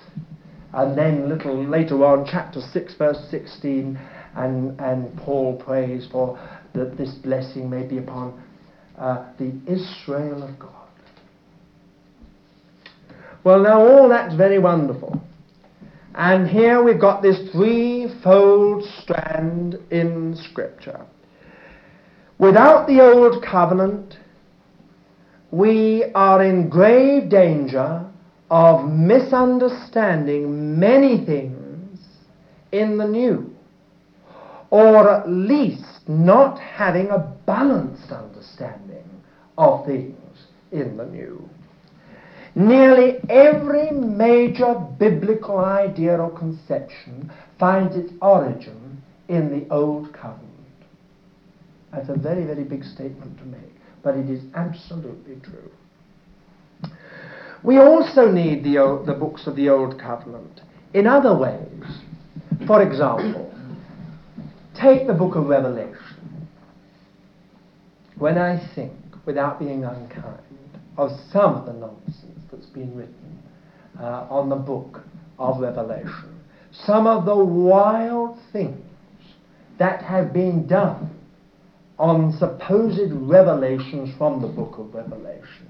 Speaker 1: And then a little later on, chapter 6, verse 16, and, and Paul prays for that this blessing may be upon uh, the Israel of God. Well, now all that's very wonderful. And here we've got this threefold strand in Scripture. Without the Old Covenant, we are in grave danger of misunderstanding many things in the New, or at least not having a balanced understanding of things in the New. Nearly every major biblical idea or conception finds its origin in the Old Covenant. That's a very, very big statement to make, but it is absolutely true. We also need the, the books of the Old Covenant in other ways. For example, take the book of Revelation. When I think, without being unkind, of some of the nonsense that's been written uh, on the book of Revelation. Some of the wild things that have been done on supposed revelations from the book of Revelation.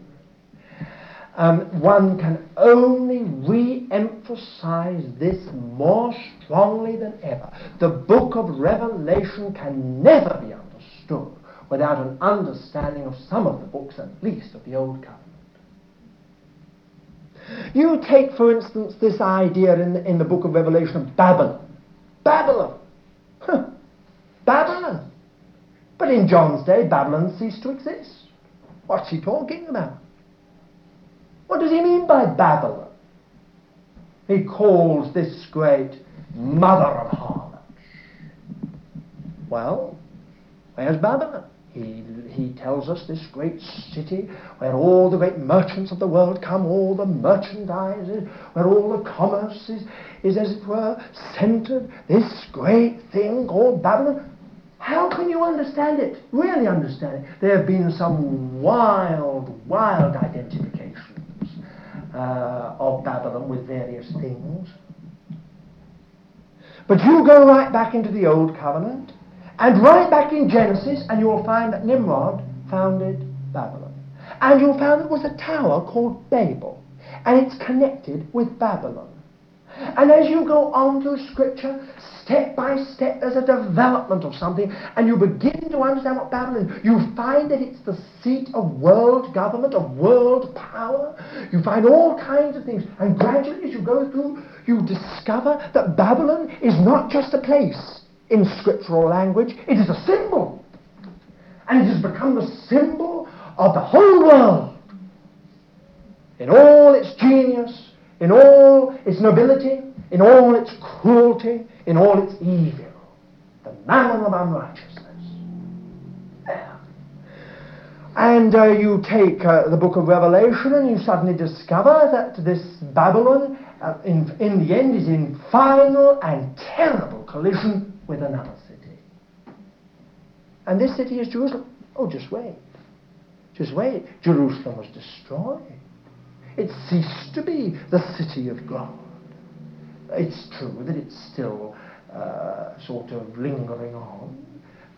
Speaker 1: Um, one can only re emphasize this more strongly than ever. The book of Revelation can never be understood without an understanding of some of the books, at least of the Old Covenant. You take, for instance, this idea in, in the book of Revelation of Babylon. Babylon. Babylon. But in John's day, Babylon ceased to exist. What's he talking about? What does he mean by Babylon? He calls this great mother of harlots. Well, where's Babylon? He, he tells us this great city where all the great merchants of the world come, all the merchandise, where all the commerce is, is as it were centered, this great thing called Babylon. How can you understand it? Really understand it? There have been some wild, wild identifications uh, of Babylon with various things. But you go right back into the Old Covenant, and right back in Genesis, and you'll find that Nimrod founded Babylon. And you'll find there was a tower called Babel, and it's connected with Babylon. And as you go on through Scripture, step by step, there's a development of something, and you begin to understand what Babylon is. You find that it's the seat of world government, of world power. You find all kinds of things, and gradually, as you go through, you discover that Babylon is not just a place in scriptural language, it is a symbol. And it has become the symbol of the whole world. In all its genius, in all its nobility, in all its cruelty, in all its evil. The mammon of unrighteousness. And uh, you take uh, the book of Revelation and you suddenly discover that this Babylon, uh, in, in the end, is in final and terrible collision with another city. And this city is Jerusalem. Oh, just wait. Just wait. Jerusalem was destroyed. It ceased to be the city of God. It's true that it's still uh, sort of lingering on.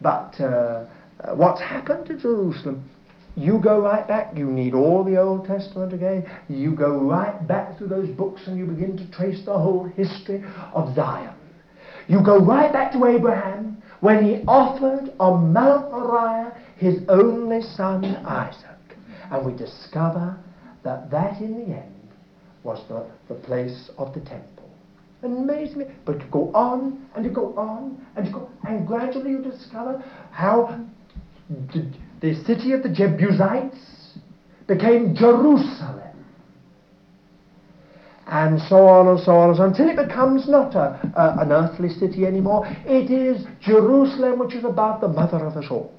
Speaker 1: But uh, what's happened to Jerusalem? You go right back, you need all the Old Testament again. You go right back through those books and you begin to trace the whole history of Zion. You go right back to Abraham when he offered on Mount Moriah his only son Isaac. And we discover that that in the end was the, the place of the temple. Amazing. But you go on and you go on and you go, and gradually you discover how the, the city of the Jebusites became Jerusalem and so on and so on and so on, until it becomes not a, a, an earthly city anymore. It is Jerusalem, which is about the mother of us all.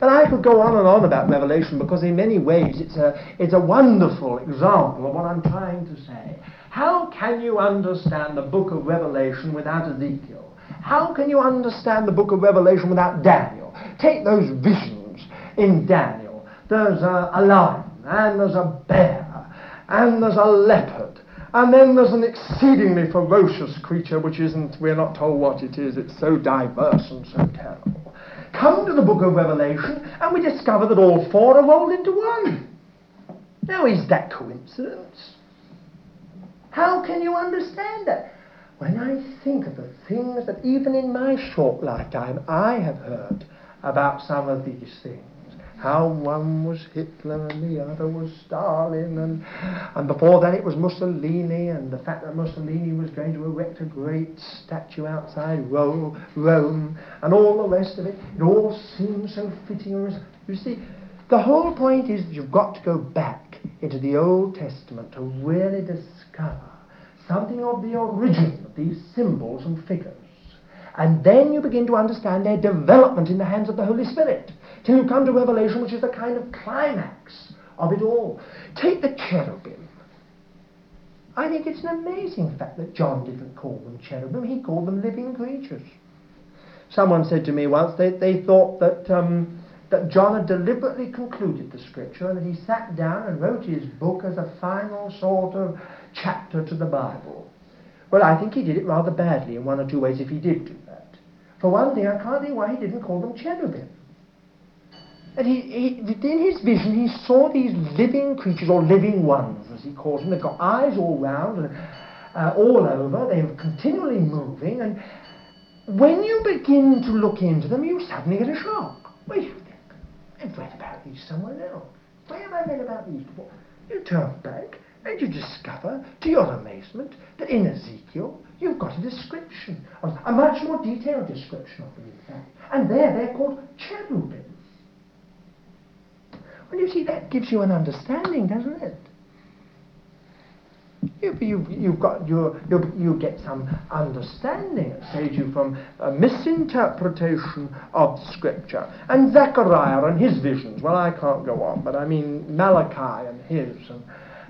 Speaker 1: And I could go on and on about Revelation because in many ways it's a, it's a wonderful example of what I'm trying to say. How can you understand the book of Revelation without Ezekiel? How can you understand the book of Revelation without Daniel? Take those visions in Daniel. There's a, a lion and there's a bear, and there's a leopard, and then there's an exceedingly ferocious creature which isn't, we're not told what it is, it's so diverse and so terrible. Come to the book of Revelation, and we discover that all four are rolled into one. Now, is that coincidence? How can you understand that? When I think of the things that even in my short lifetime I have heard about some of these things, how one was Hitler and the other was Stalin, and, and before that it was Mussolini, and the fact that Mussolini was going to erect a great statue outside Rome, and all the rest of it. It all seems so fitting. You see, the whole point is you've got to go back into the Old Testament to really discover something of the origin of these symbols and figures. And then you begin to understand their development in the hands of the Holy Spirit till you come to Revelation, which is the kind of climax of it all. Take the cherubim. I think it's an amazing fact that John didn't call them cherubim, he called them living creatures. Someone said to me once they, they thought that, um, that John had deliberately concluded the scripture and that he sat down and wrote his book as a final sort of chapter to the Bible. Well, I think he did it rather badly in one or two ways if he did do that. For one thing, I can't think why he didn't call them cherubim. And he, he, within his vision, he saw these living creatures, or living ones, as he calls them. They've got eyes all round and uh, all over. They're continually moving. And when you begin to look into them, you suddenly get a shock. Wait a minute. I've read about these somewhere else. Where have I read about these before? You turn back, And you discover, to your amazement, that in Ezekiel you've got a description, of, a much more detailed description of them, in fact. And there they're called cherubim. Well, you see, that gives you an understanding, doesn't it? You, you, you've got you, you, you get some understanding. It saves you from a misinterpretation of Scripture. And Zechariah and his visions. Well, I can't go on, but I mean Malachi and his. And,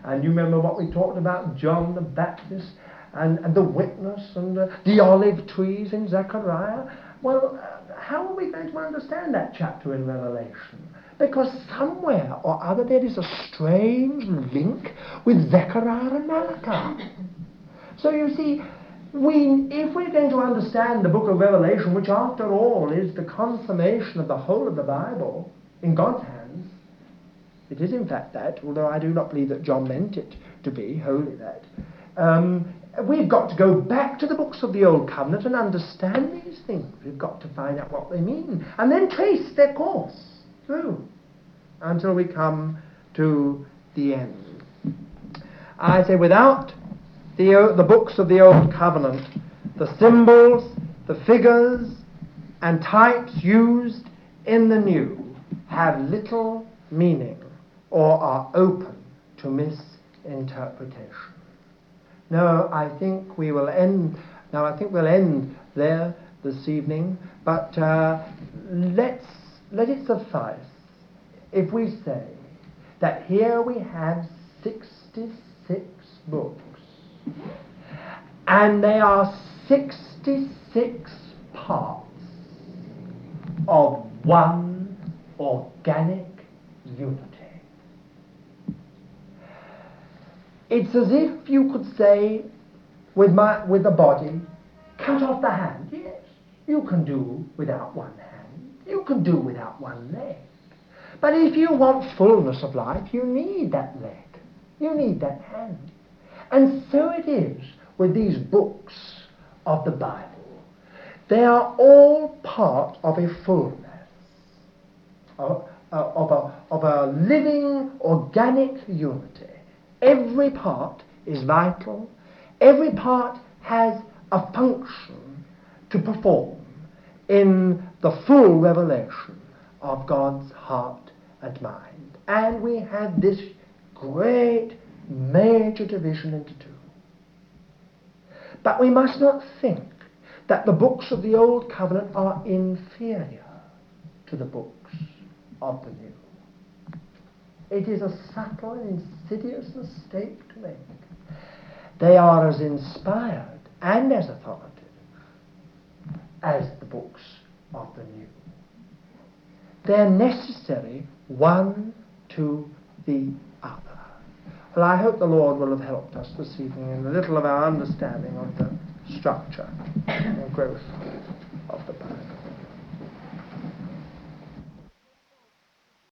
Speaker 1: and you remember what we talked about, John the Baptist and, and the witness and the, the olive trees in Zechariah. Well, uh, how are we going to understand that chapter in Revelation? Because somewhere or other there is a strange link with Zechariah and Malachi. So you see, we, if we're going to understand the book of Revelation, which after all is the consummation of the whole of the Bible in God's hands, it is in fact that, although I do not believe that John meant it to be wholly that. Um, we've got to go back to the books of the Old Covenant and understand these things. We've got to find out what they mean and then trace their course through until we come to the end. I say, without the, the books of the Old Covenant, the symbols, the figures, and types used in the New have little meaning or are open to misinterpretation. No, I think we will end. Now, I think we'll end there this evening, but uh, let's let it suffice if we say that here we have 66 books, and they are 66 parts of one organic unity. It's as if you could say, with, my, with the body, cut off the hand. Yes, you can do without one hand. You can do without one leg. But if you want fullness of life, you need that leg. You need that hand. And so it is with these books of the Bible. They are all part of a fullness, of, uh, of, a, of a living, organic unity. Every part is vital. Every part has a function to perform in the full revelation of God's heart and mind. And we have this great major division into two. But we must not think that the books of the Old Covenant are inferior to the books of the New. It is a subtle and insidious mistake to make. They are as inspired and as authoritative as the books of the New. They're necessary one to the other. Well, I hope the Lord will have helped us this evening in a little of our understanding of the structure and growth of the Bible.